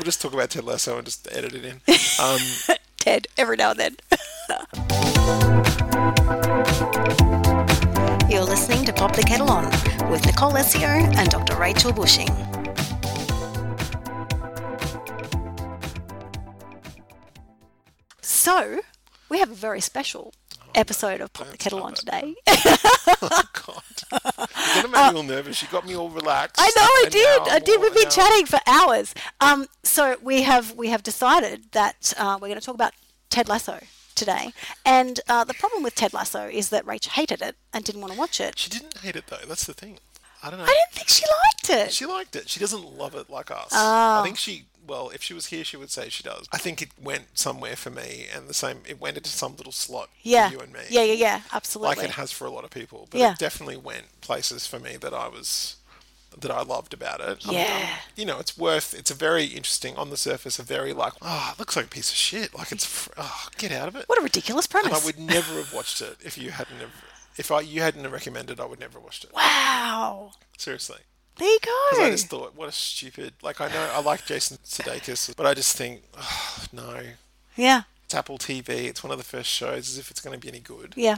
we'll just talk about Ted Lasso and just edit it in. Um, Ted, every now and then. You're listening to Pop the Kettle On with Nicole Essio and Dr. Rachel Bushing. So, we have a very special episode of Pop the Kettle On today. oh God, gonna make me all nervous. You got me all relaxed. I know I did. now I did. We've been now- chatting for hours. Um, so we have we have decided that uh, we're going to talk about Ted Lasso today. And uh, the problem with Ted Lasso is that Rach hated it and didn't want to watch it. She didn't hate it though. That's the thing. I don't know. I didn't think she liked it. She liked it. She doesn't love it like us. Oh. I think she. Well, if she was here, she would say she does. I think it went somewhere for me, and the same. It went into some little slot yeah. for you and me. Yeah, yeah, yeah. Absolutely. Like it has for a lot of people, but Yeah. it definitely went places for me that I was that I loved about it. Yeah. I'm- you know, it's worth. It's a very interesting on the surface. A very like, oh, it looks like a piece of shit. Like it's, fr- oh, get out of it. what a ridiculous And premise. I would never have watched it if you hadn't have. If I you hadn't recommended, I would never have watched it. Wow. Seriously. There you go. I just thought, what a stupid. Like I know I like Jason Sudeikis, but I just think, oh, no, Yeah. it's Apple TV. It's one of the first shows. As if it's going to be any good. Yeah.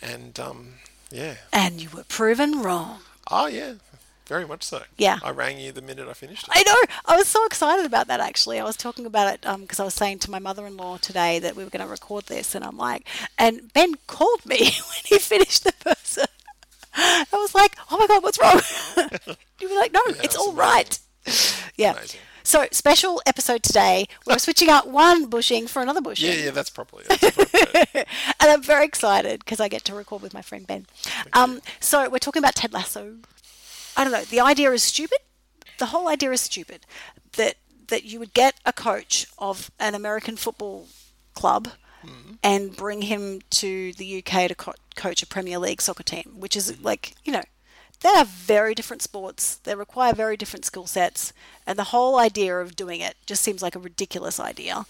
And um, yeah. And you were proven wrong. Oh yeah, very much so. Yeah. I rang you the minute I finished it. I know. I was so excited about that actually. I was talking about it because I was saying to my mother in law today that we were going to record this, and I'm like, and Ben called me when he finished the person. I was like, oh my God, what's wrong? you were like, no, it's it's all amazing. right. Yeah. Amazing. So, special episode today. We're switching out one bushing for another bushing. Yeah, yeah, that's probably. That's appropriate. and I'm very excited because I get to record with my friend Ben. Um, so we're talking about Ted Lasso. I don't know. The idea is stupid. The whole idea is stupid. That that you would get a coach of an American football club and bring him to the UK to co- coach a Premier League soccer team, which is like you know. They are very different sports. They require very different skill sets, and the whole idea of doing it just seems like a ridiculous idea.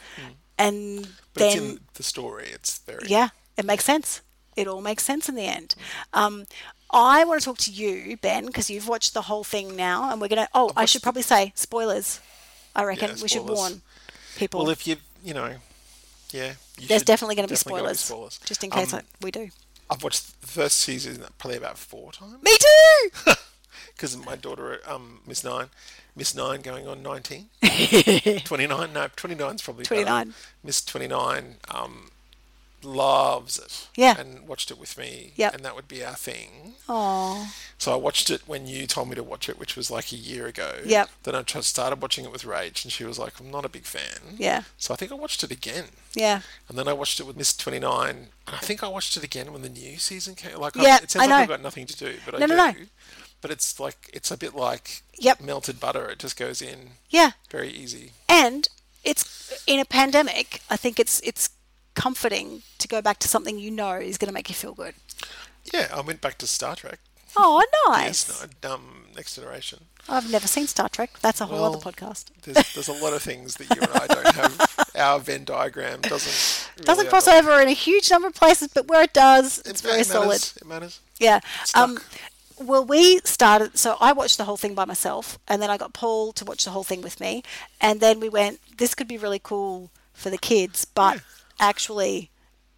And But then, it's in the story. It's very. yeah, it makes sense. It all makes sense in the end. Um, I want to talk to you, Ben, because you've watched the whole thing now, and we're gonna. Oh, I should probably say spoilers. I reckon Yeah, we should warn people. Well, if you, you know, yeah. You There's should- definitely going to be spoilers, just in case Um, I, we do. I've watched the first season probably about four times Me too. because my daughter, um, Miss Nine, Miss Nine going on 19. 29, no, 29 is probably better. 29. Miss 29 um, loves it. Yeah. And watched it with me. Yeah. And that would be our thing. Oh, So I watched it when you told me to watch it, which was like a year ago. Yep. Then I tried, started watching it with Rach, and she was like, "I'm not a big fan." yeah, So I think I watched it again, yeah, and then I watched it with Miss Twenty Nine, and I think I watched it again when the new season came. Like, Yeah, I, it sounds I like. I've got nothing to do, but No, I no, do. no. But it's like it's a bit like Yep. melted butter. It just goes in yeah. very easy. And it's in a pandemic. I think it's it's comforting to go back to something you know is going to make you feel good. Yeah, I went back to Star Trek. Oh, nice. Yes, no, um, Next Generation. I've never seen Star Trek. That's a whole Well, other podcast. There's, there's a lot of things that you and I don't have. Our Venn diagram doesn't really Doesn't cross over in a huge number of places, but where it does, it's It very matters. solid. It matters. Yeah. Um, well, we started, so I watched the whole thing by myself, and then I got Paul to watch the whole thing with me. And then we went, this could be really cool for the kids, but Yeah. Actually,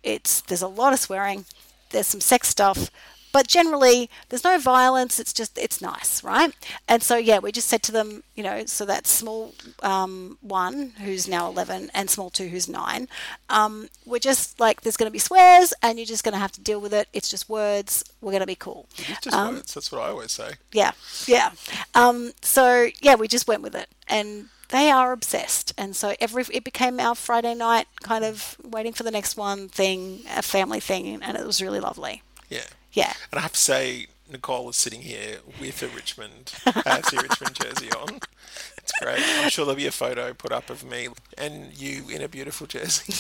it's there's a lot of swearing, there's some sex stuff. But generally, there's no violence. It's just, it's nice, right? And so, yeah, we just said to them, you know, so that's small um, one, who's now 11, and small two, who's nine. Um, we're just like, there's going to be swears, and you're just going to have to deal with it. It's just words. We're going to be cool. It's just Um, words. That's what I always say. Yeah, yeah. Um, so yeah, we just went with it, and they are obsessed. And so every it became our Friday night kind of waiting for the next one thing, a family thing, and it was really lovely. Yeah. Yeah, And I have to say, Nicole is sitting here with a Richmond, uh, AFC Richmond jersey on. It's great. I'm sure there'll be a photo put up of me and you in a beautiful jersey.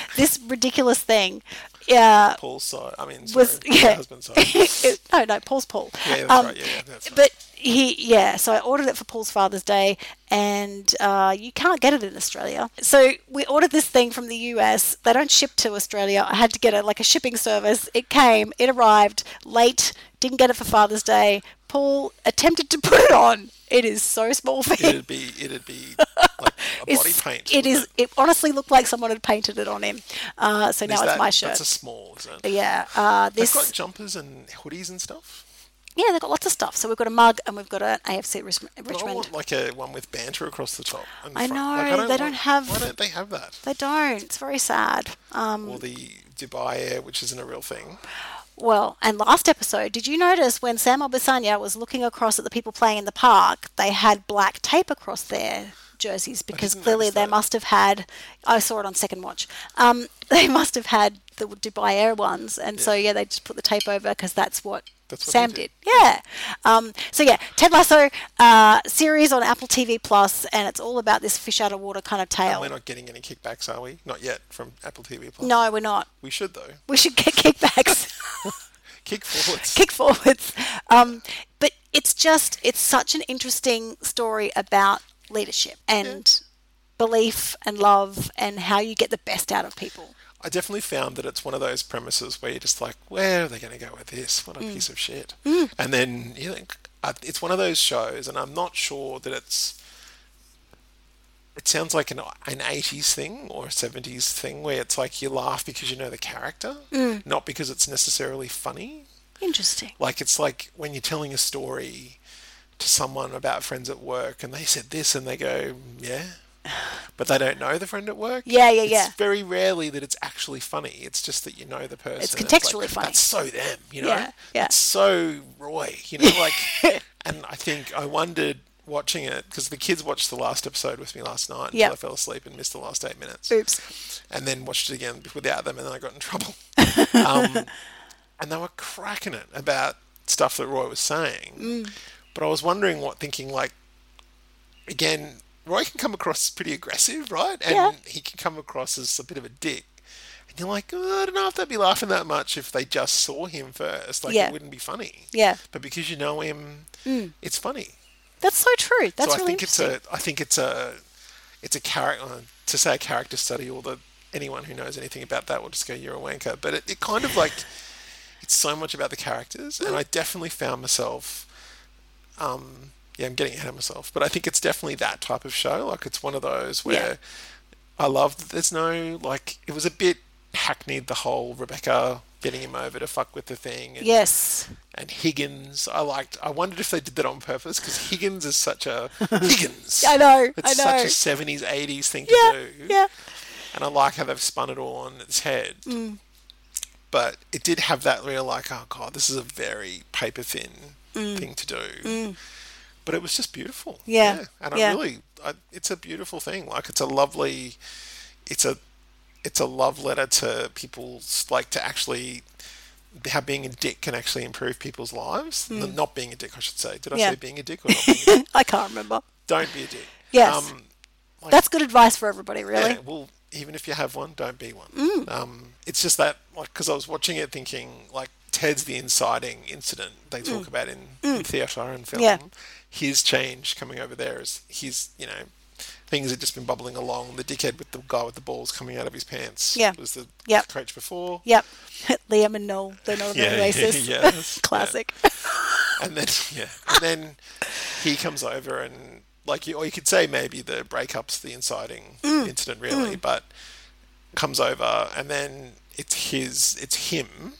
this ridiculous thing. Yeah, Paul's side. I mean, sorry, was my yeah. husband's side. no, no, Paul's Paul. Yeah, that's Um, right. Yeah, yeah, that's right. But he, yeah, so I ordered it for Paul's Father's Day, and uh, you can't get it in Australia. So we ordered this thing from the US. They don't ship to Australia. I had to get it like a shipping service. It came, it arrived late, didn't get it for Father's Day. Paul attempted to put it on. It is so small for him. It'd be it'd be like a body paint. It. It honestly looked like someone had painted it on him. Uh, so now it's that- my shirt. That's a small, is it? yeah. Uh, They've got jumpers and hoodies and stuff. yeah, they've got lots of stuff. So we've got a mug and we've got an AFC Rich- But I Richmond. want like a one with banter across the top. And I front. know, Like, they want- don't have- Why don't they have that? They don't. It's very sad. Um, Or the Dubai Air, which isn't a real thing. Well, and last episode, did you notice when Sam Obisanya was looking across at the people playing in the park, they had black tape across their jerseys because clearly they must have had. I saw it on second watch. Um, they must have had the Dubai Air ones, and so yeah, they just put the tape over because that's what. That's what Sam did. did. yeah. Um, so yeah, Ted Lasso uh, series on Apple TV Plus, and it's all about this fish out of water kind of And tale. we're not getting any kickbacks, are we? Not yet from Apple TV Plus. No, we're not. We should though. We should get kickbacks. Kick forwards. kick forwards. Um, but it's just, it's such an interesting story about leadership and belief and love and how you get the best out of people. I definitely found that it's one of those premises where you're just like, where are they going to go with this? What a Mm. piece of shit. And then you think uh, it's one of those shows, and I'm not sure that it's. It sounds like an an 80s thing or a 70s thing where it's like you laugh because you know the character, Mm. not because it's necessarily funny. Interesting. Like it's like when you're telling a story to someone about friends at work and they said this and they go, yeah. But they don't know the friend at work. Yeah, yeah, it's yeah. very rarely that it's actually funny. It's just that you know the person. It's contextually like, funny. That's so them, you know. Yeah, yeah. It's so Roy, you know, like. and I think I wondered watching it because the kids watched the last episode with me last night until Yep. I fell asleep and missed the last eight minutes Oops. and then watched it again without them, and then I got in trouble. um, and they were cracking it about stuff that Roy was saying. Mm. But I was wondering what, thinking like, again, Roy can come across as pretty aggressive, right? And Yeah. he can come across as a bit of a dick. And you're like, oh, I don't know if they'd be laughing that much if they just saw him first. Like, Yeah. it wouldn't be funny. Yeah. But because you know him, mm. it's funny That's so true. That's so I really think it's a I think it's a it's a character uh, to say a character study or the anyone who knows anything about that will just go you're a wanker but it, it kind of like it's so much about the characters and mm. I definitely found myself um yeah I'm getting ahead of myself but I think it's definitely that type of show like it's one of those where Yeah. I love that there's no like it was a bit hackneyed the whole Rebecca getting him over to fuck with the thing and yes. and Higgins. I liked. I wondered if they did that on purpose because Higgins is such a Higgins. I know, It's I such a seventies, eighties thing Yeah. to do. Yeah. And I like how they've spun it all on its head. Mm. But it did have that real like, oh god, this is a very paper thin thing to do. But it was just beautiful. Mm. Yeah. And Yeah. I really, I, it's a beautiful thing. Like it's a lovely, it's a, it's a love letter to people's like to actually how being a dick can actually improve people's lives. N- Not being a dick, I should say. Did I Mm. Yeah. say being a dick or not being a dick? I can't remember. Don't be a dick. Yes. Um, like, That's good advice for everybody, really. yeah, well, even if you have one, don't be one. Mm. Um, it's just that, like, because I was watching it thinking, like, Ted's the inciting incident they talk about in, in theatre and film. Mm. Yeah. His change coming over there is his, you know, things had just been bubbling along. The dickhead with the guy with the balls coming out of his pants Yeah. was the Yep. coach before. Yep. Liam and Noel, the Northern Yeah, yeah, Oasis. yeah, that's- Classic. and then yeah, and then he comes over and like you, or you could say maybe the breakup's the inciting Mm. incident really, but comes over and then it's his, it's him,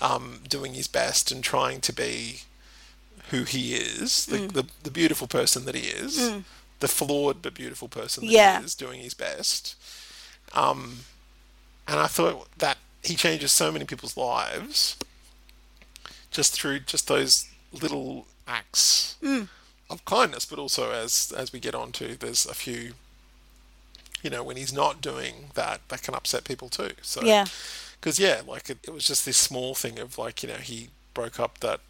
um, doing his best and trying to be who he is, the Mm. the, the beautiful person that he is, the flawed but beautiful person that Yeah. he is, doing his best. Um, and I thought that he changes so many people's lives just through just those little acts Mm. of kindness, but also as as we get on to, there's a few, you know, when he's not doing that, that can upset people too. So Yeah. because yeah, like it, it was just this small thing of like you know he broke up that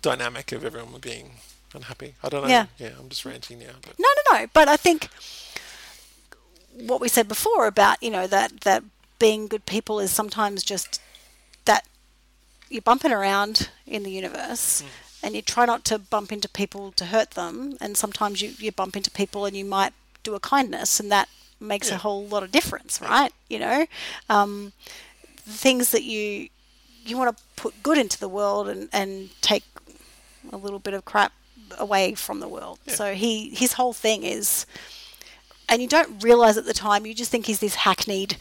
dynamic of everyone being unhappy. I don't know. Yeah. yeah I'm just ranting now, but No, no, no. But I think what we said before about you know that that being good people is sometimes just that you're bumping around in the universe. And you try not to bump into people to hurt them, and sometimes you, you bump into people and you might do a kindness, and that makes a whole lot of difference, right? You know, um, the things that you you want to put good into the world and, and take a little bit of crap away from the world. So he his whole thing is and you don't realize at the time. You just think he's this hackneyed,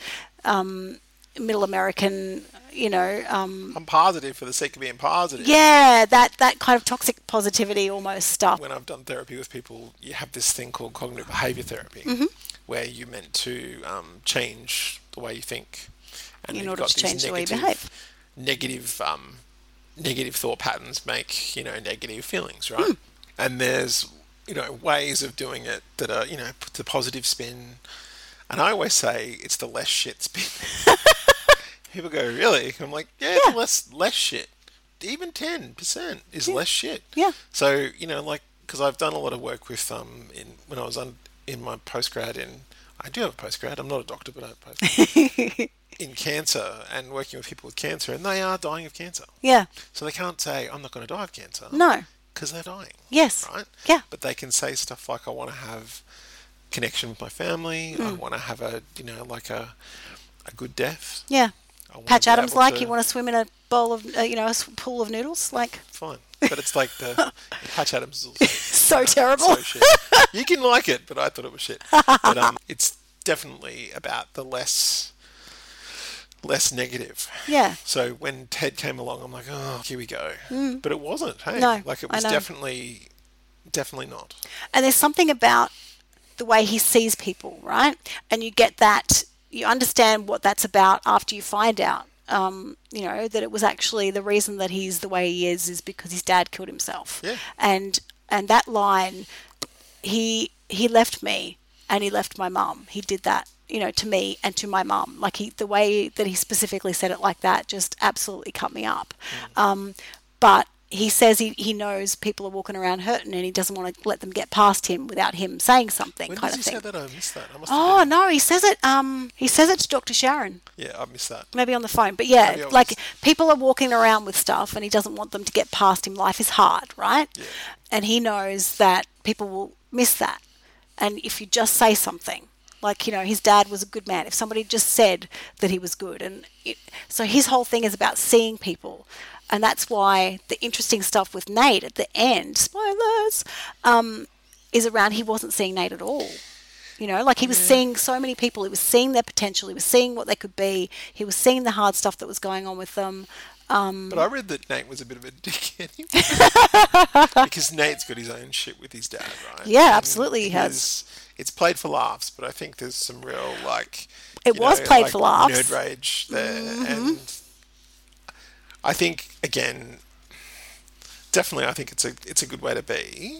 um, middle American, you know, um, I'm positive for the sake of being positive. yeah, that that kind of toxic positivity almost stuff. When I've done therapy with people, you have this thing called cognitive behavior therapy, Mm-hmm. where you're meant to um, change the way you think. And In order to change the way you behave. Negative, um, negative thought patterns make you know negative feelings, right? And there's you know ways of doing it that are you know put the positive spin. And I always say it's the less shit spin. People go, really? I'm like, yeah, Yeah. less less shit. Even ten percent is less shit. Yeah. So you know, like, because I've done a lot of work with um in when I was on in my postgrad in I do have a postgrad. I'm not a doctor, but I have a postgrad in cancer and working with people with cancer, and they are dying of cancer. Yeah. So they can't say I'm not going to die of cancer. No. because they're dying. Yes. Right. Yeah. But they can say stuff like I want to have connection with my family. I Hmm. want to have a you know like a a good death. Yeah. Patch Adams like to- you want to swim in a bowl of uh, you know a pool of noodles like fine. But it's like the Patch Adams is so terrible. so shit. You can like it, but I thought it was shit. But um, it's definitely about the less less negative. Yeah. So when Ted came along, I'm like, oh, here we go. But it wasn't. Hey, Mm. No, like it was definitely, definitely not. And there's something about the way he sees people, right? And you get that, you understand what that's about after you find out, um, you know, that it was actually the reason that he's the way he is is because his dad killed himself. Yeah. And and that line, he he left me and he left my mum. He did that, you know, to me and to my mum. Like he, the way that he specifically said it like that, just absolutely cut me up. Mm. Um, but he says he, he knows people are walking around hurting and he doesn't want to let them get past him without him saying something, When kind does of he thing. say that? I missed that. I must Oh been- no, he says it. Um, he says it to Dr. Sharon, Yeah, I missed that. maybe on the phone. But yeah, like people are walking around with stuff, and he doesn't want them to get past him. Life is hard, right? Yeah. And he knows that people will miss that. And if you just say something, like you know, his dad was a good man. If somebody just said that he was good, and it, so his whole thing is about seeing people. And that's why the interesting stuff with Nate at the end, spoilers, um, is around he wasn't seeing Nate at all. You know, like he was seeing so many people. He was seeing their potential. He was seeing what they could be. He was seeing the hard stuff that was going on with them. But I read that Nate was a bit of a dick anyway. because Nate's got his own shit with his dad, right? Yeah, And absolutely he has. It's played for laughs, but I think there's some real like. It was know, played like, for laughs. Mm-hmm. Nerd rage there, and I think again, definitely, I think it's a it's a good way to be.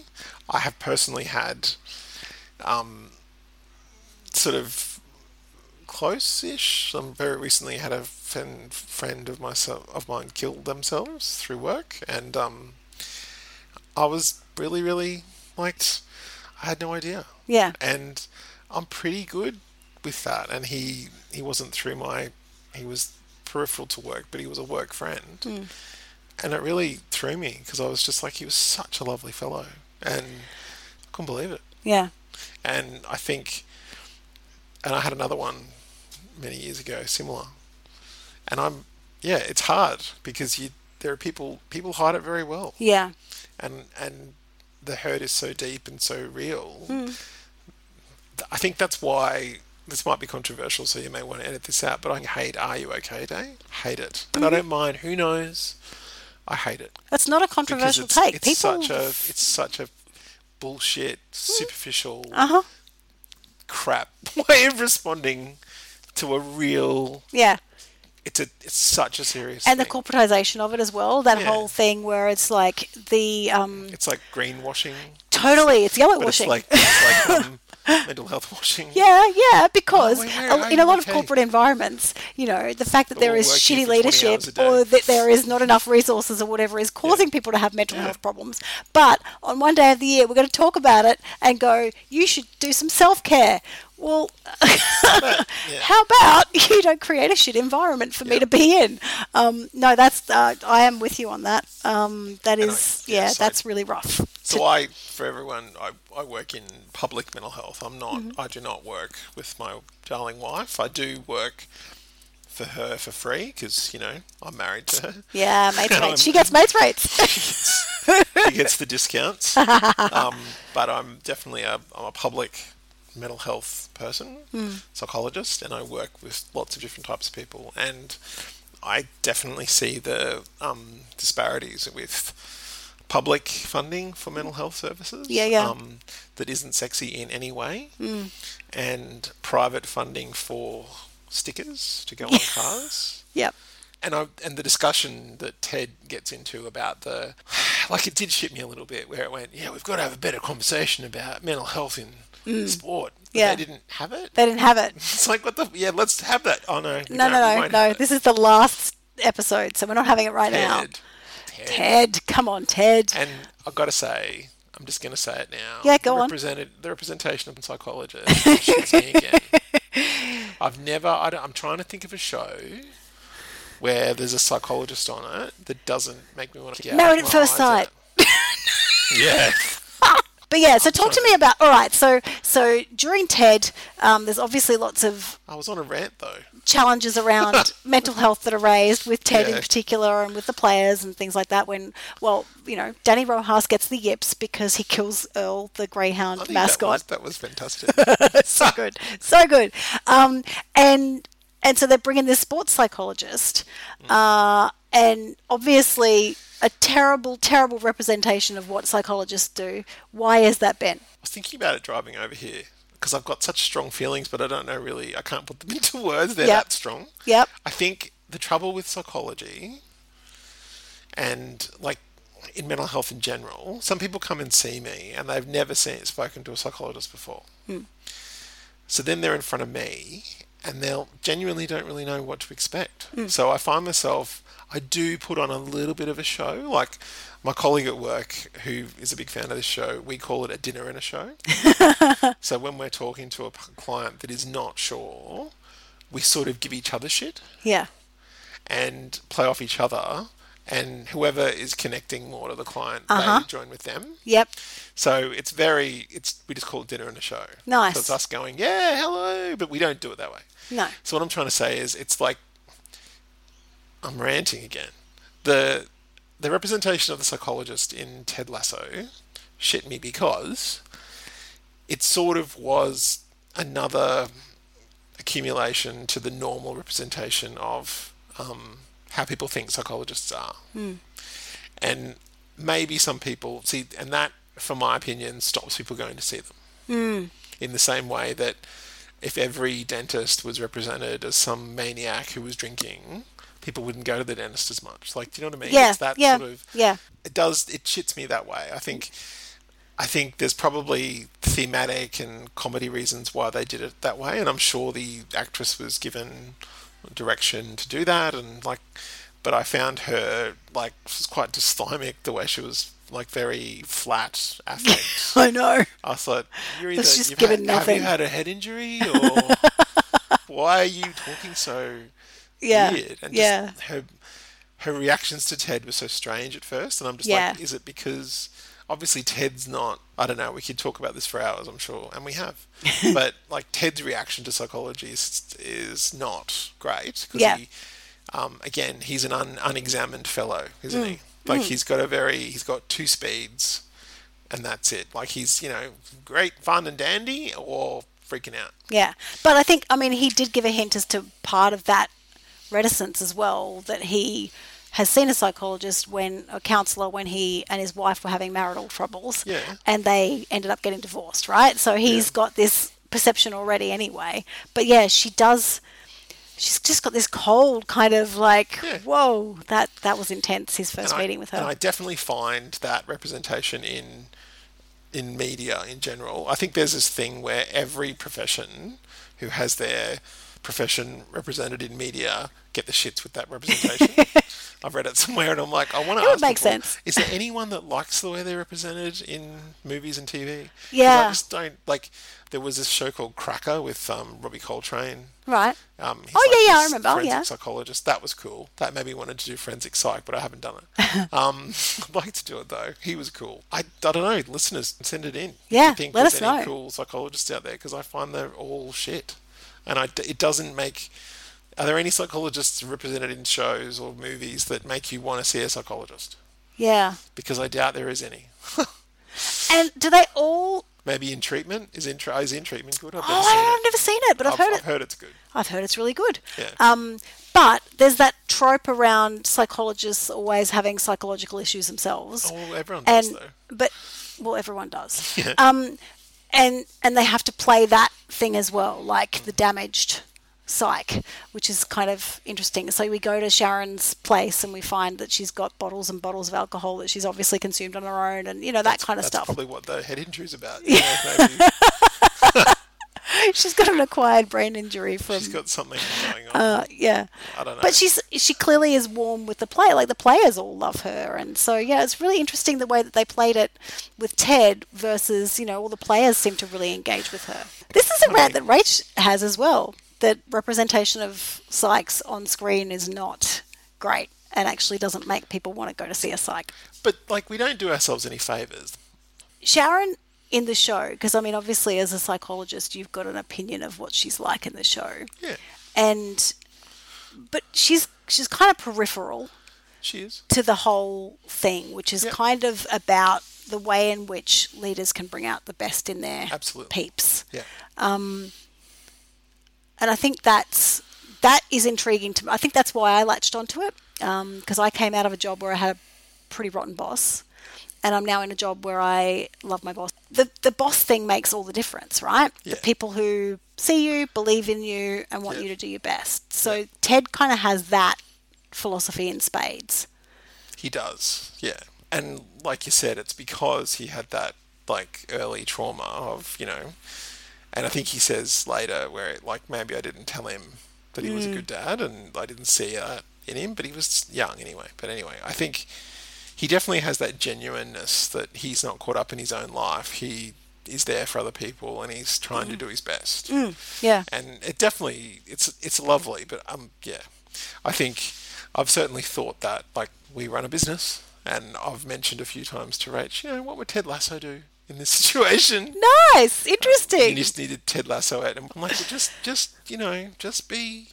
I have personally had, um, sort of close-ish. Um, very recently had a friend friend of myself of mine killed themselves through work, and um, I was really really like I had no idea, Yeah. and I'm pretty good with that. And he he wasn't through my he was peripheral to work, but he was a work friend, hmm. and it really threw me because I was just like he was such a lovely fellow, and I couldn't believe it. Yeah. And I think, and I had another one many years ago, similar. And I'm, yeah, it's hard because you there are people people hide it very well, Yeah. and and the hurt is so deep and so real. Hmm. I think that's why this might be controversial, so you may want to edit this out. But I hate "Are You Okay" Day. Hate it, and I don't mind. Who knows? I hate it That's not a controversial it's, take. it's People. such a it's such a bullshit, superficial Uh huh. crap way of responding to a real. Yeah. It's a it's such a serious. And the thing. corporatization of it as well. That Yeah. whole thing where it's like the um It's like greenwashing. totally it's yellow But it's washing. like it's like um, mental health washing. Yeah, yeah, because Oh, a- in a lot of corporate environments, you know, the fact that there We'll is shitty leadership hours a day. or that there is not enough resources or whatever is causing people to have mental health problems. But on one day of the year, we're going to talk about it and go, you should do some self care. Well, how about you don't create a shit environment for me to be in? Um, no, that's uh, I am with you on that. Um, that And I- yeah, yeah, so- that's really rough. So I, for everyone, I, I work in public mental health. I'm not. Mm-hmm. I do not work with my darling wife. I do work for her for free because you know I'm married to her. Yeah, mates rates. She gets mates rates. she, gets the discounts. um, but I'm definitely a I'm a public mental health person, psychologist, and I work with lots of different types of people. And I definitely see the um, disparities with public funding for mental health services. Yeah, yeah. Um, that isn't sexy in any way, and private funding for stickers to go on cars Yep. and I and the discussion that Ted gets into about the like it did shit me a little bit where it went yeah we've got to have a better conversation about mental health in sport But Mm. Yeah. they didn't have it They didn't have it. it's like what the yeah let's have that oh no No, no, no, no. This is the last episode, so we're not having it right now. Ted, Ted. Come on, Ted. and I've got to say I'm just going to say it now Yeah, go the on. the representation of me again I've never I don't, I'm trying to think of a show where there's a psychologist on it that doesn't make me want to get Married at First Sight. yeah But yeah, so talk to me about. All right, so so during TED, um, there's obviously lots of I was on a rant though. challenges around mental health that are raised with Ted in particular and with the players and things like that. When, well, you know, Danny Rojas gets the yips because he kills Earl, the greyhound mascot. That was, that was fantastic. so good, so good. Um, and and so they're bringing this sports psychologist, uh, and obviously a terrible, terrible representation of what psychologists do. Why is that, Ben? I was thinking about it driving over here because I've got such strong feelings, but I don't know really. I can't put them into words. They're Yep. that strong. Yep. I think the trouble with psychology and like in mental health in general, some people come and see me and they've never seen spoken to a psychologist before. Hmm. So then they're in front of me and they'll genuinely don't really know what to expect. Hmm. So I find myself I do put on a little bit of a show. Like my colleague at work who is a big fan of this show, we call it a dinner and a show. so when we're talking to a client that is not sure, we sort of give each other shit Yeah. and play off each other. And whoever is connecting more to the client, Uh-huh. they join with them. Yep. So it's very, it's we just call it dinner and a show. Nice. So it's us going, yeah, hello, but we don't do it that way. No. So what I'm trying to say is, it's like I'm ranting again. The the representation of the psychologist in Ted Lasso shit me because it sort of was another accumulation to the normal representation of um, how people think psychologists are. Hmm. And maybe some people see, and that, from my opinion, stops people going to see them. Hmm. In the same way that if every dentist was represented as some maniac who was drinking, people wouldn't go to the dentist as much. Like, do you know what I mean? Yeah. It's that yeah. sort of yeah. it does it shits me that way. I think I think there's probably thematic and comedy reasons why they did it that way, and I'm sure the actress was given direction to do that, and like, but I found her like she was quite dysthymic the way she was like very flat affect. I know. I thought you're either just you've had, have you had a head injury or why are you talking so Yeah. weird. And yeah. just her her reactions to Ted were so strange at first, and I'm just Yeah. like, is it because obviously Ted's not? I don't know. We could talk about this for hours, I'm sure, and we have. but like Ted's reaction to psychology is, is not great because Yeah. he, um, again, he's an un, unexamined fellow, isn't Mm. he? Like he's got a very he's got two speeds, and that's it. Like he's you know great fun and dandy or freaking out. Yeah, but I think I mean he did give a hint as to part of that reticence as well that he has seen a psychologist when a counselor when he and his wife were having marital troubles Yeah. and they ended up getting divorced right so he's Yeah. got this perception already anyway but yeah she does she's just got this cold kind of like Yeah. whoa that that was intense his first And I- meeting with her And I definitely find that representation in in media in general. I think there's this thing where every profession who has their profession represented in media get the shits with that representation. I've read it somewhere, and I'm like, I want to. It would make people, sense. Is there anyone that likes the way they're represented in movies and TV? Yeah. I just don't like. There was this show called Cracker with um, Robbie Coltrane. right Um, Oh, yeah, yeah, I remember, Forensic yeah. psychologist. That was cool. That made me wanted to do forensic psych, but I haven't done it. um, I'd like to do it though. He was cool. I, I don't know. Listeners, send it in. If Yeah, you think let us know. cool psychologists out there because I find they're all shit, and I, it doesn't make. Are there any psychologists represented in shows or movies that make you want to see a psychologist? yeah Because I doubt there is any. and do they all Maybe in treatment is in is in treatment good? I've never Oh, seen I've it. never seen it, but I've, I've, heard I've it. heard it's good. I've heard it's really good. Yeah. Um, but there's that trope around psychologists always having psychological issues themselves. Oh, well, everyone does and though. but well, everyone does. Yeah. Um, and and they have to play that thing as well, like the damaged psych, which is kind of interesting. So we go to Sharon's place and we find that she's got bottles and bottles of alcohol that she's obviously consumed on her own, and you know that kind of That's stuff. probably what the head injury's about. You know, she's got an acquired brain injury from. she's got something going on. uh, yeah. I don't know. But she's she clearly is warm with the player. Like the players all love her, and so yeah, it's really interesting the way that they played it with Ted versus you know all the players seem to really engage with her. This is a rant that Rach has as well. That representation of psychs on screen is not great and actually doesn't make people want to go to see a psych. But like, we don't do ourselves any favors. Sharon in the show, because I mean, obviously, as a psychologist, you've got an opinion of what she's like in the show, Yeah, and but she's she's kind of peripheral. she is. to the whole thing, which is Yep. kind of about the way in which leaders can bring out the best in their Absolutely. peeps. Yeah, um, And I think that's that is intriguing to me. I think that's why I latched onto it um, because I came out of a job where I had a pretty rotten boss, and I'm now in a job where I love my boss. The the boss thing makes all the difference, right? Yeah. The people who see you, believe in you, and want Yeah. you to do your best. So Yeah. Ted kind of has that philosophy in spades. he does. Yeah, and like you said, it's because he had that like early trauma of you know, and I think he says later where like maybe I didn't tell him that he was a mm. good dad, and I didn't see that in him, but he was young anyway. But anyway, I think he definitely has that genuineness that he's not caught up in his own life. He is there for other people, and he's trying to do his best. Yeah. and it definitely it's it's lovely but um yeah i think i've certainly thought that like we run a business and i've mentioned a few times to rach you know what would ted lasso do in this situation Nice, interesting. you just needed ted lasso it and i'm like well, just just you know just be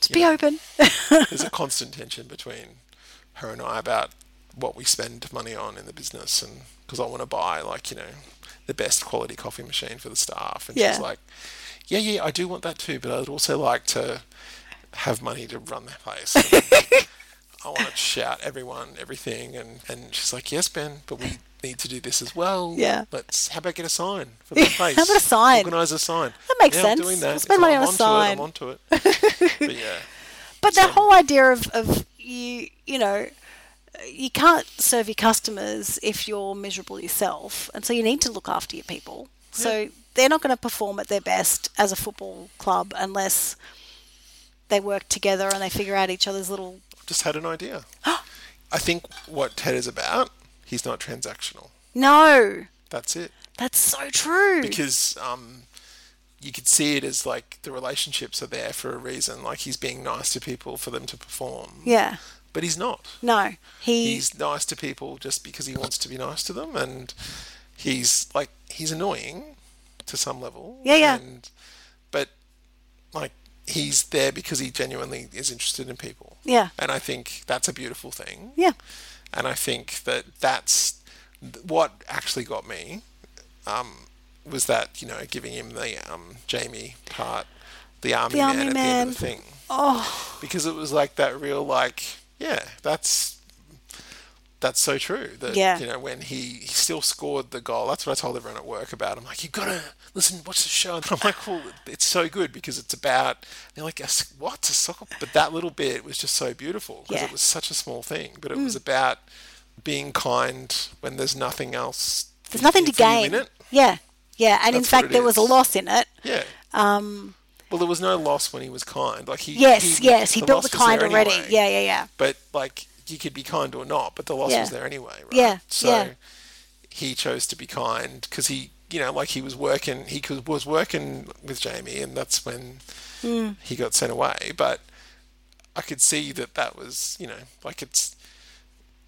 Just be open. there's a constant tension between her and i about what we spend money on in the business and because i want to buy like you know the best quality coffee machine for the staff and Yeah. she's like yeah yeah i do want that too but i'd also like to have money to run the place i want to shout everyone everything and and she's like yes ben but we need to do this as well Yeah. let's how about get a sign for the place How about a sign? organize a sign That makes sense. i'm doing that spend money on a I'm sign. it, i'm onto it but yeah But that whole idea of, of you, you know, you can't serve your customers if you're miserable yourself. And so you need to look after your people. So they're not going to perform at their best as a football club unless they work together and they figure out each other's little. just had an idea. I think what Ted is about, he's not transactional. No, That's it. that's so true. Because um, you could see it as like the relationships are there for a reason. Like he's being nice to people for them to perform. yeah. But he's not. No, he. He's nice to people just because he wants to be nice to them, and he's like he's annoying to some level. Yeah, yeah. And, but like he's there because he genuinely is interested in people. Yeah. And I think that's a beautiful thing. yeah. and I think that that's what actually got me um, was that you know giving him the um, Jamie part, the army The man army at the end of the thing, Oh, because it was like that real like yeah that's that's so true that Yeah. you know when he, he still scored the goal that's what I told everyone at work about I'm like you gotta listen watch the show and I'm like well it's so good because it's about they're like "A s- what a soccer but that little bit was just so beautiful because Yeah. it was such a small thing but it Mm. was about being kind when there's nothing else there's nothing to gain. in it Yeah. Yeah. And in That's what fact, there was a loss in it. yeah um well there was no loss when he was kind like he Yes, yes. He the built the loss was there kind already. anyway. Yeah, yeah, yeah. but like you could be kind or not but the loss Yeah. was there anyway right Yeah, so yeah. he chose to be kind because he you know like he was working he could, was working with jamie and that's when Hmm. he got sent away but i could see that that was you know like it's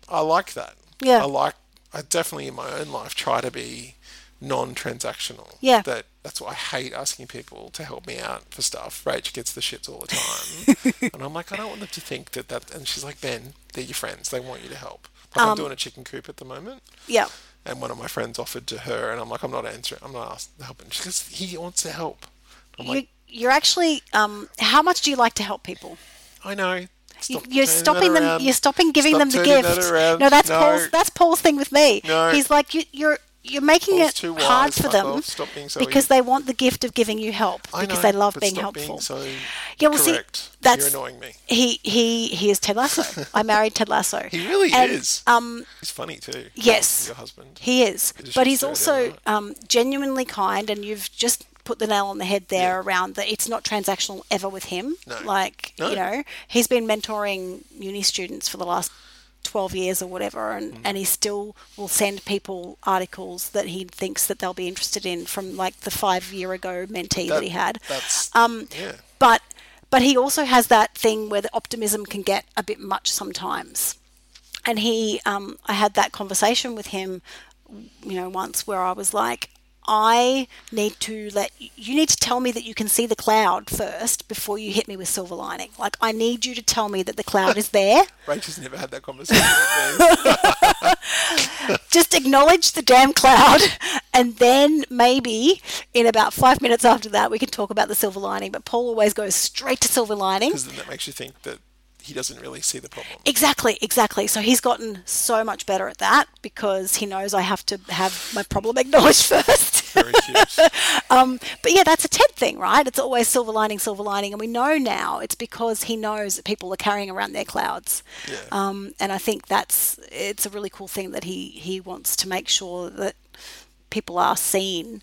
i like that Yeah. i like i definitely in my own life try to be non-transactional Yeah. that that's why i hate asking people to help me out for stuff rach gets the shits all the time and i'm like i don't want them to think that that and she's like ben they're your friends they want you to help like i'm Um, doing a chicken coop at the moment Yeah. and one of my friends offered to her, and I'm like, I'm not answering. I'm not asked helping. She goes, he wants to help. I'm You, like, you're actually. Um, how much do you like to help people? I know. Stop you're stopping them. You're stopping giving Stop them the turning that gift. No, that's No. Paul's. That's Paul's thing with me. No. He's like you, you're. You're making it hard for them off. Stop being so because they want the gift of giving you help I because know, they love being helpful. Being so Yeah, well, see, correct. that's- You're annoying me. He he he is Ted Lasso. I married Ted Lasso. He really And, is. Um, He's funny too. Yes. Your husband. he is, but he's also um, genuinely kind, and you've just put the nail on the head there around that it's not transactional ever with him. No. Like No. you know, he's been mentoring uni students for the last. 12 years or whatever and, Mm. and he still will send people articles that he thinks that they'll be interested in from like the five year ago mentee that, That- he had um, yeah. but but he also has that thing where the optimism can get a bit much sometimes and he um, i had that conversation with him you know once where i was like i need to let you need to tell me that you can see the cloud first before you hit me with silver lining. Like i need you to tell me that the cloud is there. Rachel's never had that conversation just acknowledge the damn cloud and then maybe in about five minutes after that we can talk about the silver lining. But paul always goes straight to silver lining. Because then that makes you think that he doesn't really see the problem. Exactly, exactly. So he's gotten so much better at that because he knows I have to have my problem acknowledged first. Very cute. um, but yeah, that's a Ted thing, right? It's always silver lining, silver lining. And we know now it's because he knows that people are carrying around their clouds. Yeah. Um, and I think that's, it's a really cool thing that he, he wants to make sure that people are seen.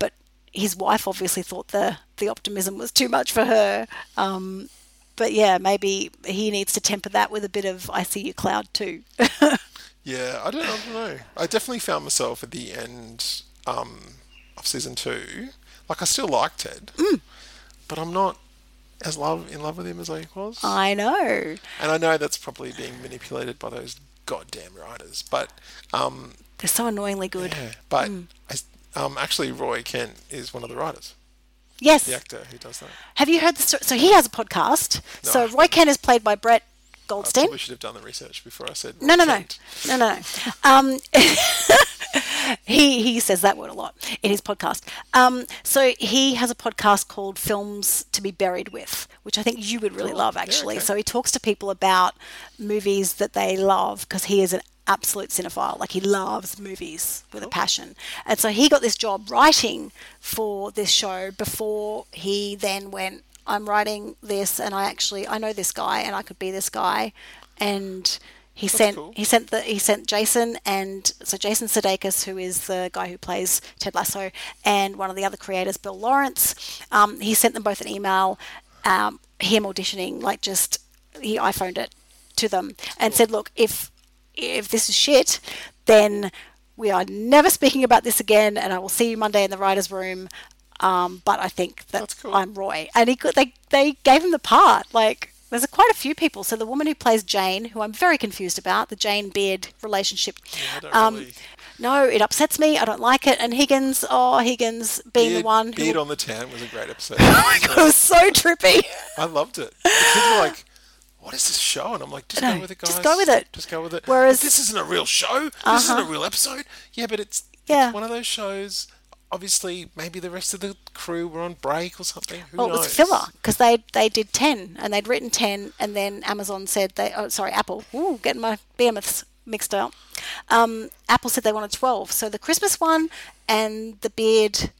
But his wife obviously thought the, the optimism was too much for her. Um, but yeah, maybe he needs to temper that with a bit of I see you cloud too. Yeah, I don't, I don't know. I definitely found myself at the end um, of season two. Like, I still like Ted, Mm. but I'm not as love in love with him as I was. I know. and I know that's probably being manipulated by those goddamn writers. But um, They're so annoyingly good. yeah, but Mm. I, um, actually, Roy Kent is one of the writers, Yes. the actor who does that. Have you heard the story? So he has a podcast. so Roy Kent is played by Brett Goldstein. probably should have done the research before I said. No, no, no, no, no. Um, he he says that word a lot in his podcast. Um, so he has a podcast called Films to Be Buried With, which I think you would really Cool. love, actually. So he talks to people about movies that they love because he is an absolute cinephile. Like he loves movies with a passion, and so he got this job writing for this show before he then went. I'm writing this, and I actually I know this guy, and I could be this guy, and he sent cool. he sent the he sent Jason and so Jason Sudeikis, who is the guy who plays Ted Lasso, and one of the other creators, Bill Lawrence. Um, he sent them both an email, um, him auditioning, like just he iPhoned it to them and said, "Look, if if this is shit, then we are never speaking about this again, and I will see you Monday in the writers' room." Um, but I think that That's cool. I'm Roy, and he could, they they gave him the part. Like there's a, quite a few people. So the woman who plays Jane, who I'm very confused about, the Jane Beard relationship. Don't um, really- No, it upsets me. I don't like it. And Higgins, oh Higgins, being Beard, the one who Beard on the Town was a great episode. it was so trippy. I loved it. The kids were like, "What is this show?" And I'm like, "Just know, go with it, guys. just go with it." Just go with it." Whereas- this isn't a real show. This isn't Uh-huh. a real episode. Yeah, but it's, Yeah. it's one of those shows. Obviously, maybe the rest of the crew were on break or something. Who Well, it knows? was filler because they they did ten and they'd written ten, and then Amazon said they. Oh, sorry, Apple. Ooh, getting my behemoths mixed up. Um, Apple said they wanted twelve, so the Christmas one and the Beard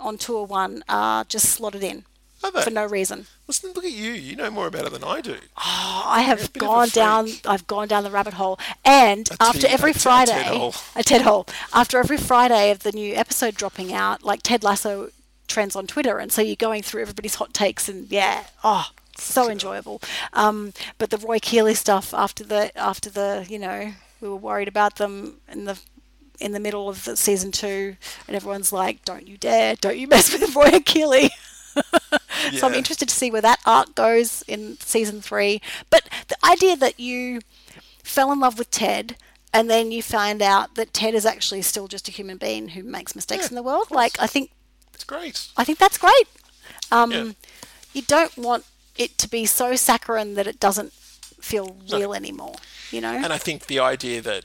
on tour one are just slotted in Are they? for no reason. Listen, look at you. You know more about it than I do. Oh, I have You're a bit of a gone down. I've gone down the rabbit hole, and A after tea- every a t- a Friday, Ted hole. a Ted hole. After every Friday of the new episode dropping out, like Ted Lasso trends on Twitter, and so you're going through everybody's hot takes, and yeah, oh, so enjoyable. Um, but the Roy Keeley stuff after the after the you know we were worried about them in the in the middle of the season two, and everyone's like, "Don't you dare! Don't you mess with Roy Keeley." So I'm interested to see where that arc goes in season three. But the idea that you fell in love with Ted and then you find out that Ted is actually still just a human being who makes mistakes Yeah, in the world. Like I think It's great. I think that's great. Um, Yeah. You don't want it to be so saccharine that it doesn't feel real anymore. You know? And I think the idea that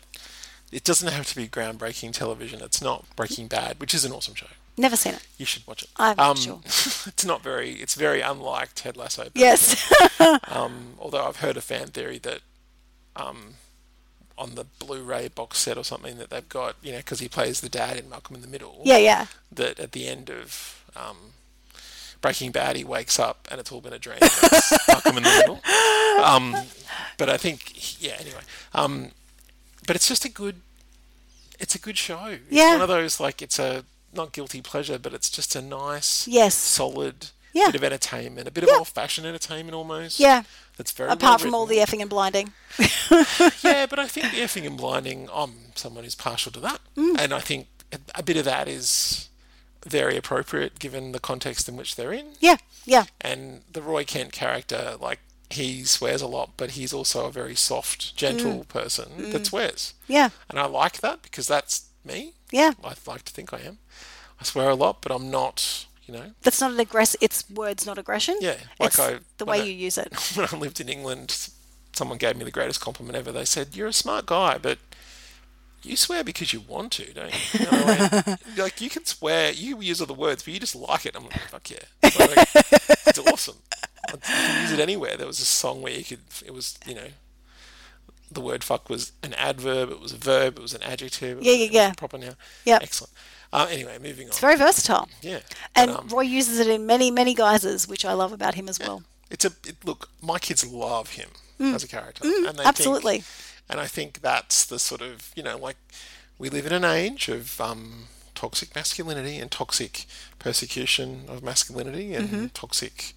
it doesn't have to be groundbreaking television. It's not Breaking Bad, which is an awesome show. Never seen it. You should watch it. I'm sure. it's not very. It's very unlike Ted Lasso. Yes. Um, although I've heard a fan theory that, um, on the Blu-ray box set or something that they've got, you know, because he plays the dad in Malcolm in the Middle. yeah, yeah. That at the end of um, Breaking Bad, he wakes up and it's all been a dream. Malcolm in the Middle. Um, but I think, yeah. Anyway, um, but it's just a good. It's a good show. It's Yeah. one of those like it's a not guilty pleasure, but it's just a nice, Yes. solid Yeah. bit of entertainment, a bit of old-fashioned entertainment almost. Yeah. That's very Apart well from all the effing and blinding. yeah, but I think the effing and blinding, I'm someone who's partial to that, Mm. and I think a, bit of that is very appropriate given the context in which they're in. Yeah, yeah. And the Roy Kent character, like he swears a lot, but he's also a very soft, gentle Mm. person that swears, Yeah, and I like that because that's me. yeah. I like to think I am. I swear a lot, but I'm not. You know, That's not an aggress. It's words, not aggression. Yeah, like it's I- the way I- you use it. when I lived in England, someone gave me the greatest compliment ever. They said, "You're a smart guy, but you swear because you want to, don't you?" And I went, like you can swear, you use other words, but you just like it. I'm like, "Fuck yeah, Like, it's awesome." You can use it anywhere. There was a song where you could. It was you know. The word "fuck" was an adverb. It was a verb. It was an adjective. Yeah, yeah, yeah. Proper noun. Yep. Excellent. Uh, anyway, moving on. It's very versatile. yeah. And But, um, Roy uses it in many, many guises, which I love about him as well. it's a it, look. My kids love him as a character, and they Mm. absolutely. Think, and I think that's the sort of you know like we live in an age of um, toxic masculinity and toxic persecution of masculinity and Mm-hmm. toxic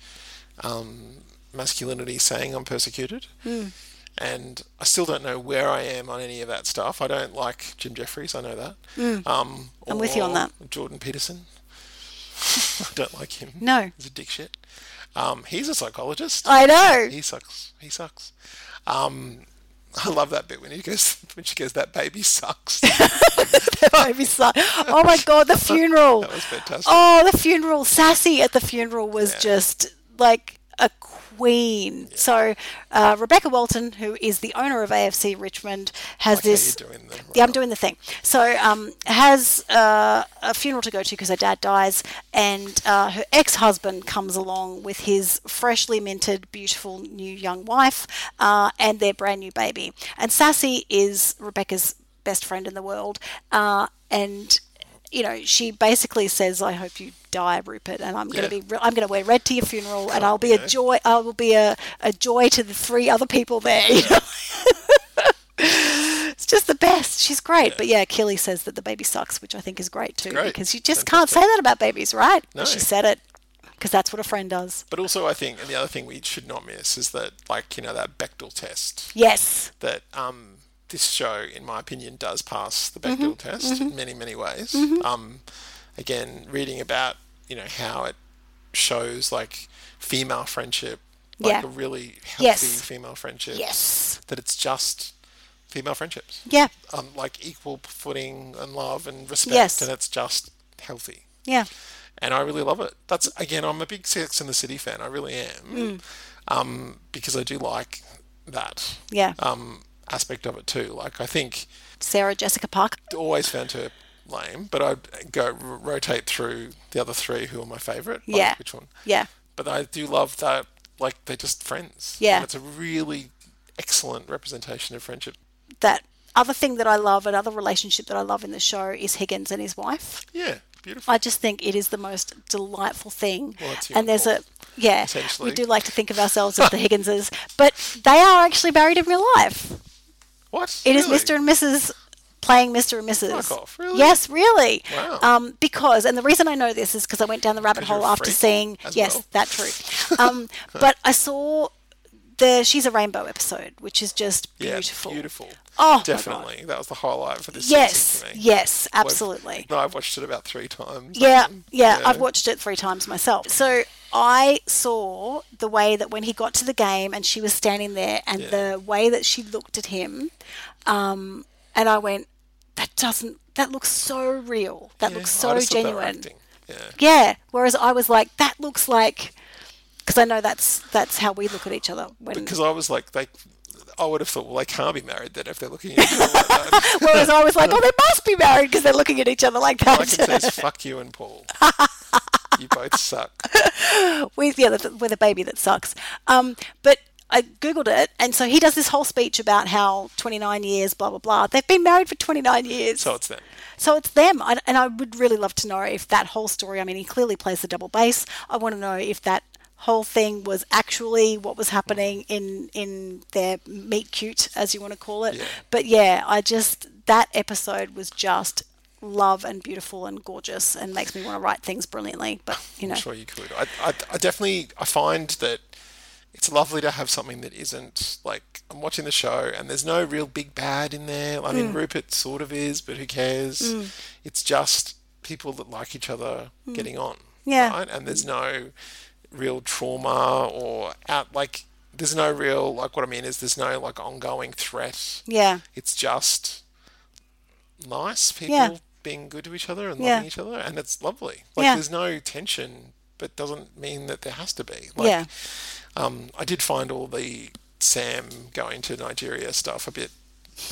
um, masculinity saying I'm persecuted. Mm. And I still don't know where I am on any of that stuff. I don't like Jim Jefferies. I know that. Um, Mm. I'm with you on that. Jordan Peterson. I don't like him. No. He's a dick shit. Um, he's a psychologist. I know. He sucks. He sucks. Um, I love that bit when he goes when she goes that baby sucks. that Baby son. Oh my god, the funeral. That was fantastic. Oh, the funeral. Sassy at the funeral was just like a queen. So, uh, Rebecca Welton, who is the owner of AFC Richmond, has Like this. you're doing the Yeah, I'm doing the thing. So, um, has uh, a funeral to go to because her dad dies, and uh, her ex-husband comes along with his freshly minted, beautiful new young wife uh, and their brand new baby. And Sassy is Rebecca's best friend in the world, uh, and you know she basically says, "I hope you die, Rupert, and I'm going to be, I'm going to wear red to your funeral, and I'll be a joy, I will be a, a joy to the three other people there." You know? It's just the best. She's great. But yeah, Kelly says that the baby sucks, which I think is great too, great. because you just can't say that about babies, right? No. But she said it because that's what a friend does. But also, I think, and the other thing we should not miss is that, like you know, that Bechdel test Yes. that um, this show, in my opinion, does pass the Mm-hmm. Bechdel test in many, many ways. Um, again, reading about you know how it shows like female friendship, like Yeah. a really healthy Yes. female friendship. Yes. That it's just female friendships, Yeah. um, like equal footing and love and respect, Yes. and it's just healthy. Yeah. And I really love it. That's again, I'm a big Sex and the City fan. I really am, Mm. um, because I do like that Yeah. um, aspect of it too. Like I think Sarah Jessica Parker. always found her lame, but I'd go r- rotate through the other three who are my favourite. like Yeah. which one? Yeah. But I do love that. Like they're just friends. Yeah. And it's a really excellent representation of friendship. That other thing that I love, another relationship that I love in the show is Higgins and his wife. Yeah, beautiful. I just think it is the most delightful thing. Well, and there's a yeah, we do like to think of ourselves as the Higginses, but they are actually married in real life. What? It is Really? Mr. and Mrs. playing Mr. and Mrs. Fuck off, really? Yes, really. Wow. Um, because, and the reason I know this is because I went down the rabbit hole after seeing. Yes, well. that true. Um, but I saw the She's a Rainbow episode, which is just Yeah, beautiful. beautiful. Oh, definitely. That was the highlight for this Yes, season yes, I've- absolutely. No, I've watched it about three times. Yeah, Um, yeah, I've watched it three times myself. So I saw the way that when he got to the game and she was standing there, and Yeah. the way that she looked at him, um, and I went, "That doesn't. That looks so real. That Yeah, looks so just thought they were genuine." Yeah. Yeah. Whereas I was like, "That looks like," because I know that's that's how we look at each other when. because I was like, they, I would have thought, well, they can't be married then if they're looking at each other like that. Whereas I was like, oh, they must be married because they're looking at each other like All I can say that. is fuck you and Paul. you both suck. with yeah, the, with a baby that sucks. Um, but I googled it, and so he does this whole speech about how 29 years, blah blah blah. They've been married for 29 years. So it's them. So it's them, I- and I would really love to know if that whole story. I mean, he clearly plays the double bass. I want to know if that whole thing was actually what was happening in in their meet cute, as you want to call it. Yeah. But yeah, I just that episode was just love and beautiful and gorgeous, and makes me want to write things brilliantly. But you know, I'm sure you could. I, I, I definitely I find that it's lovely to have something that isn't like I'm watching the show and there's no real big bad in there. I Mm. mean, Rupert sort of is, but who cares? It's just people that like each other getting on. Mm. Yeah. Right? And there's no real trauma or out like there's no real like what I mean is there's no like ongoing threat. yeah, It's just nice people Yeah. being good to each other and Yeah. loving each other, and it's lovely. Like Yeah. there's no tension, but doesn't mean that there has to be. Like, yeah. um, I did find all the Sam going to Nigeria stuff a bit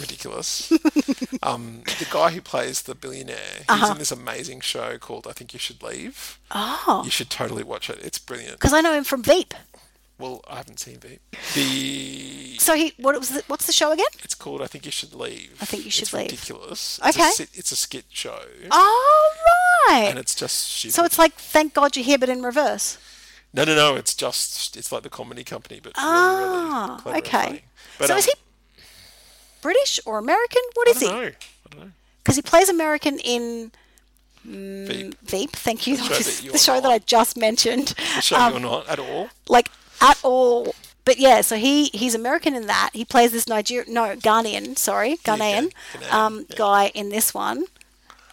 ridiculous. um, the guy who plays the billionaire, he's Uh-huh. in this amazing show called I Think You Should Leave. Oh, You should totally watch it. It's brilliant. because I know him from Veep. Well, I haven't seen Veep. The So he, what was the, what's the show again? it's called I Think You Should Leave. I Think You Should it's Leave. Ridiculous. It's Okay. A, it's a skit show. Oh right. and it's just stupid. So it's like Thank God You're Here, but in reverse. no, no, no. It's just it's like the comedy company, but Ah, really, really clever and okay. But, so um, is he British or American? What I is don't he? know. I don't know. Because he plays American in Veep. Veep. Thank you. show that the show that. I just mentioned. The show Um, you're not at all. like at all. But yeah, so he he's American in that. He plays this Nigerian, no Ghanaian, sorry, Ghanaian, Ghanaian, um, yeah. guy in this one,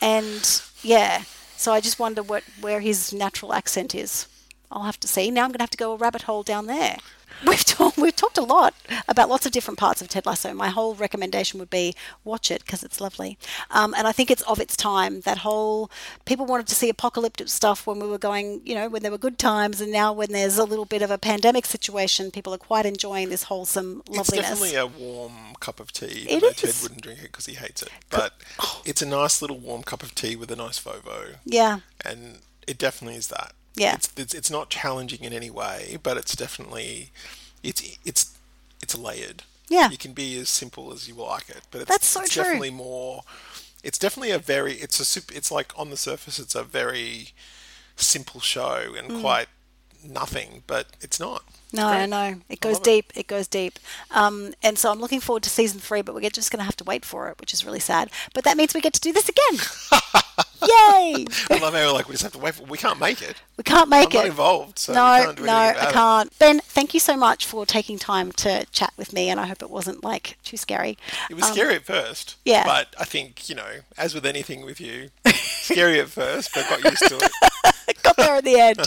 and yeah. So I just wonder what where his natural accent is. I'll have to see. Now I'm going to have to go a rabbit hole down there. We've talked we've talked a lot about lots of different parts of Ted Lasso. My whole recommendation would be watch it because it's lovely, um, and I think it's of its time. That whole people wanted to see apocalyptic stuff when we were going, you know, when there were good times, and now when there's a little bit of a pandemic situation, people are quite enjoying this wholesome loveliness. It's definitely a warm cup of tea. It though Ted wouldn't drink it because he hates it, but it's a nice little warm cup of tea with a nice Vovo, yeah, and it definitely is that. Yeah. It's it's, it's not challenging in any way, but it's definitely it's it's it's layered. Yeah. You can be as simple as you like it, but it's, That's so it's true. definitely more. It's definitely a very. It's a super. It's like on the surface, it's a very simple show and mm. quite nothing, but it's not. No, I know. It goes love it. deep. It. goes deep. Um, and so I'm looking forward to season three, but we're just going to have to wait for it, which is really sad. But that means we get to do this again. Yay! I love how we're like we just have to wait. For, we can't make it. We can't make I'm it. not involved, so no, can't do no, I can't. Ben, thank you so much for taking time to chat with me, and I hope it wasn't like too scary. It was scary at first. Um, yeah. But I think, you know, as with anything with you, scary at first, but got used to it. Got there at the end.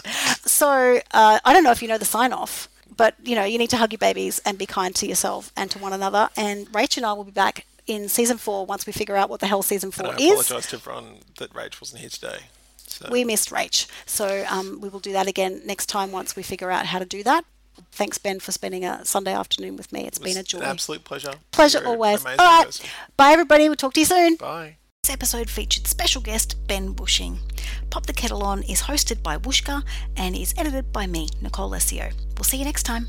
So uh, I don't know if you know the sign off, but you know you need to hug your babies and be kind to yourself and to one another. And Rach and I will be back in season four once we figure out what the hell season four And I is. apologise to everyone that Rach wasn't here today. So We missed Rach, so um, we will do that again next time once we figure out how to do that. Thanks, Ben, for spending a Sunday afternoon with me. It's it been a joy. Absolute pleasure. Pleasure You're always. All right. person. Bye, everybody. We'll talk to you soon. Bye. This episode featured special guest Ben Bushing. Pop the Kettle On is hosted by Whooshkaa and is edited by me, Nicole Lesio. We'll see you next time.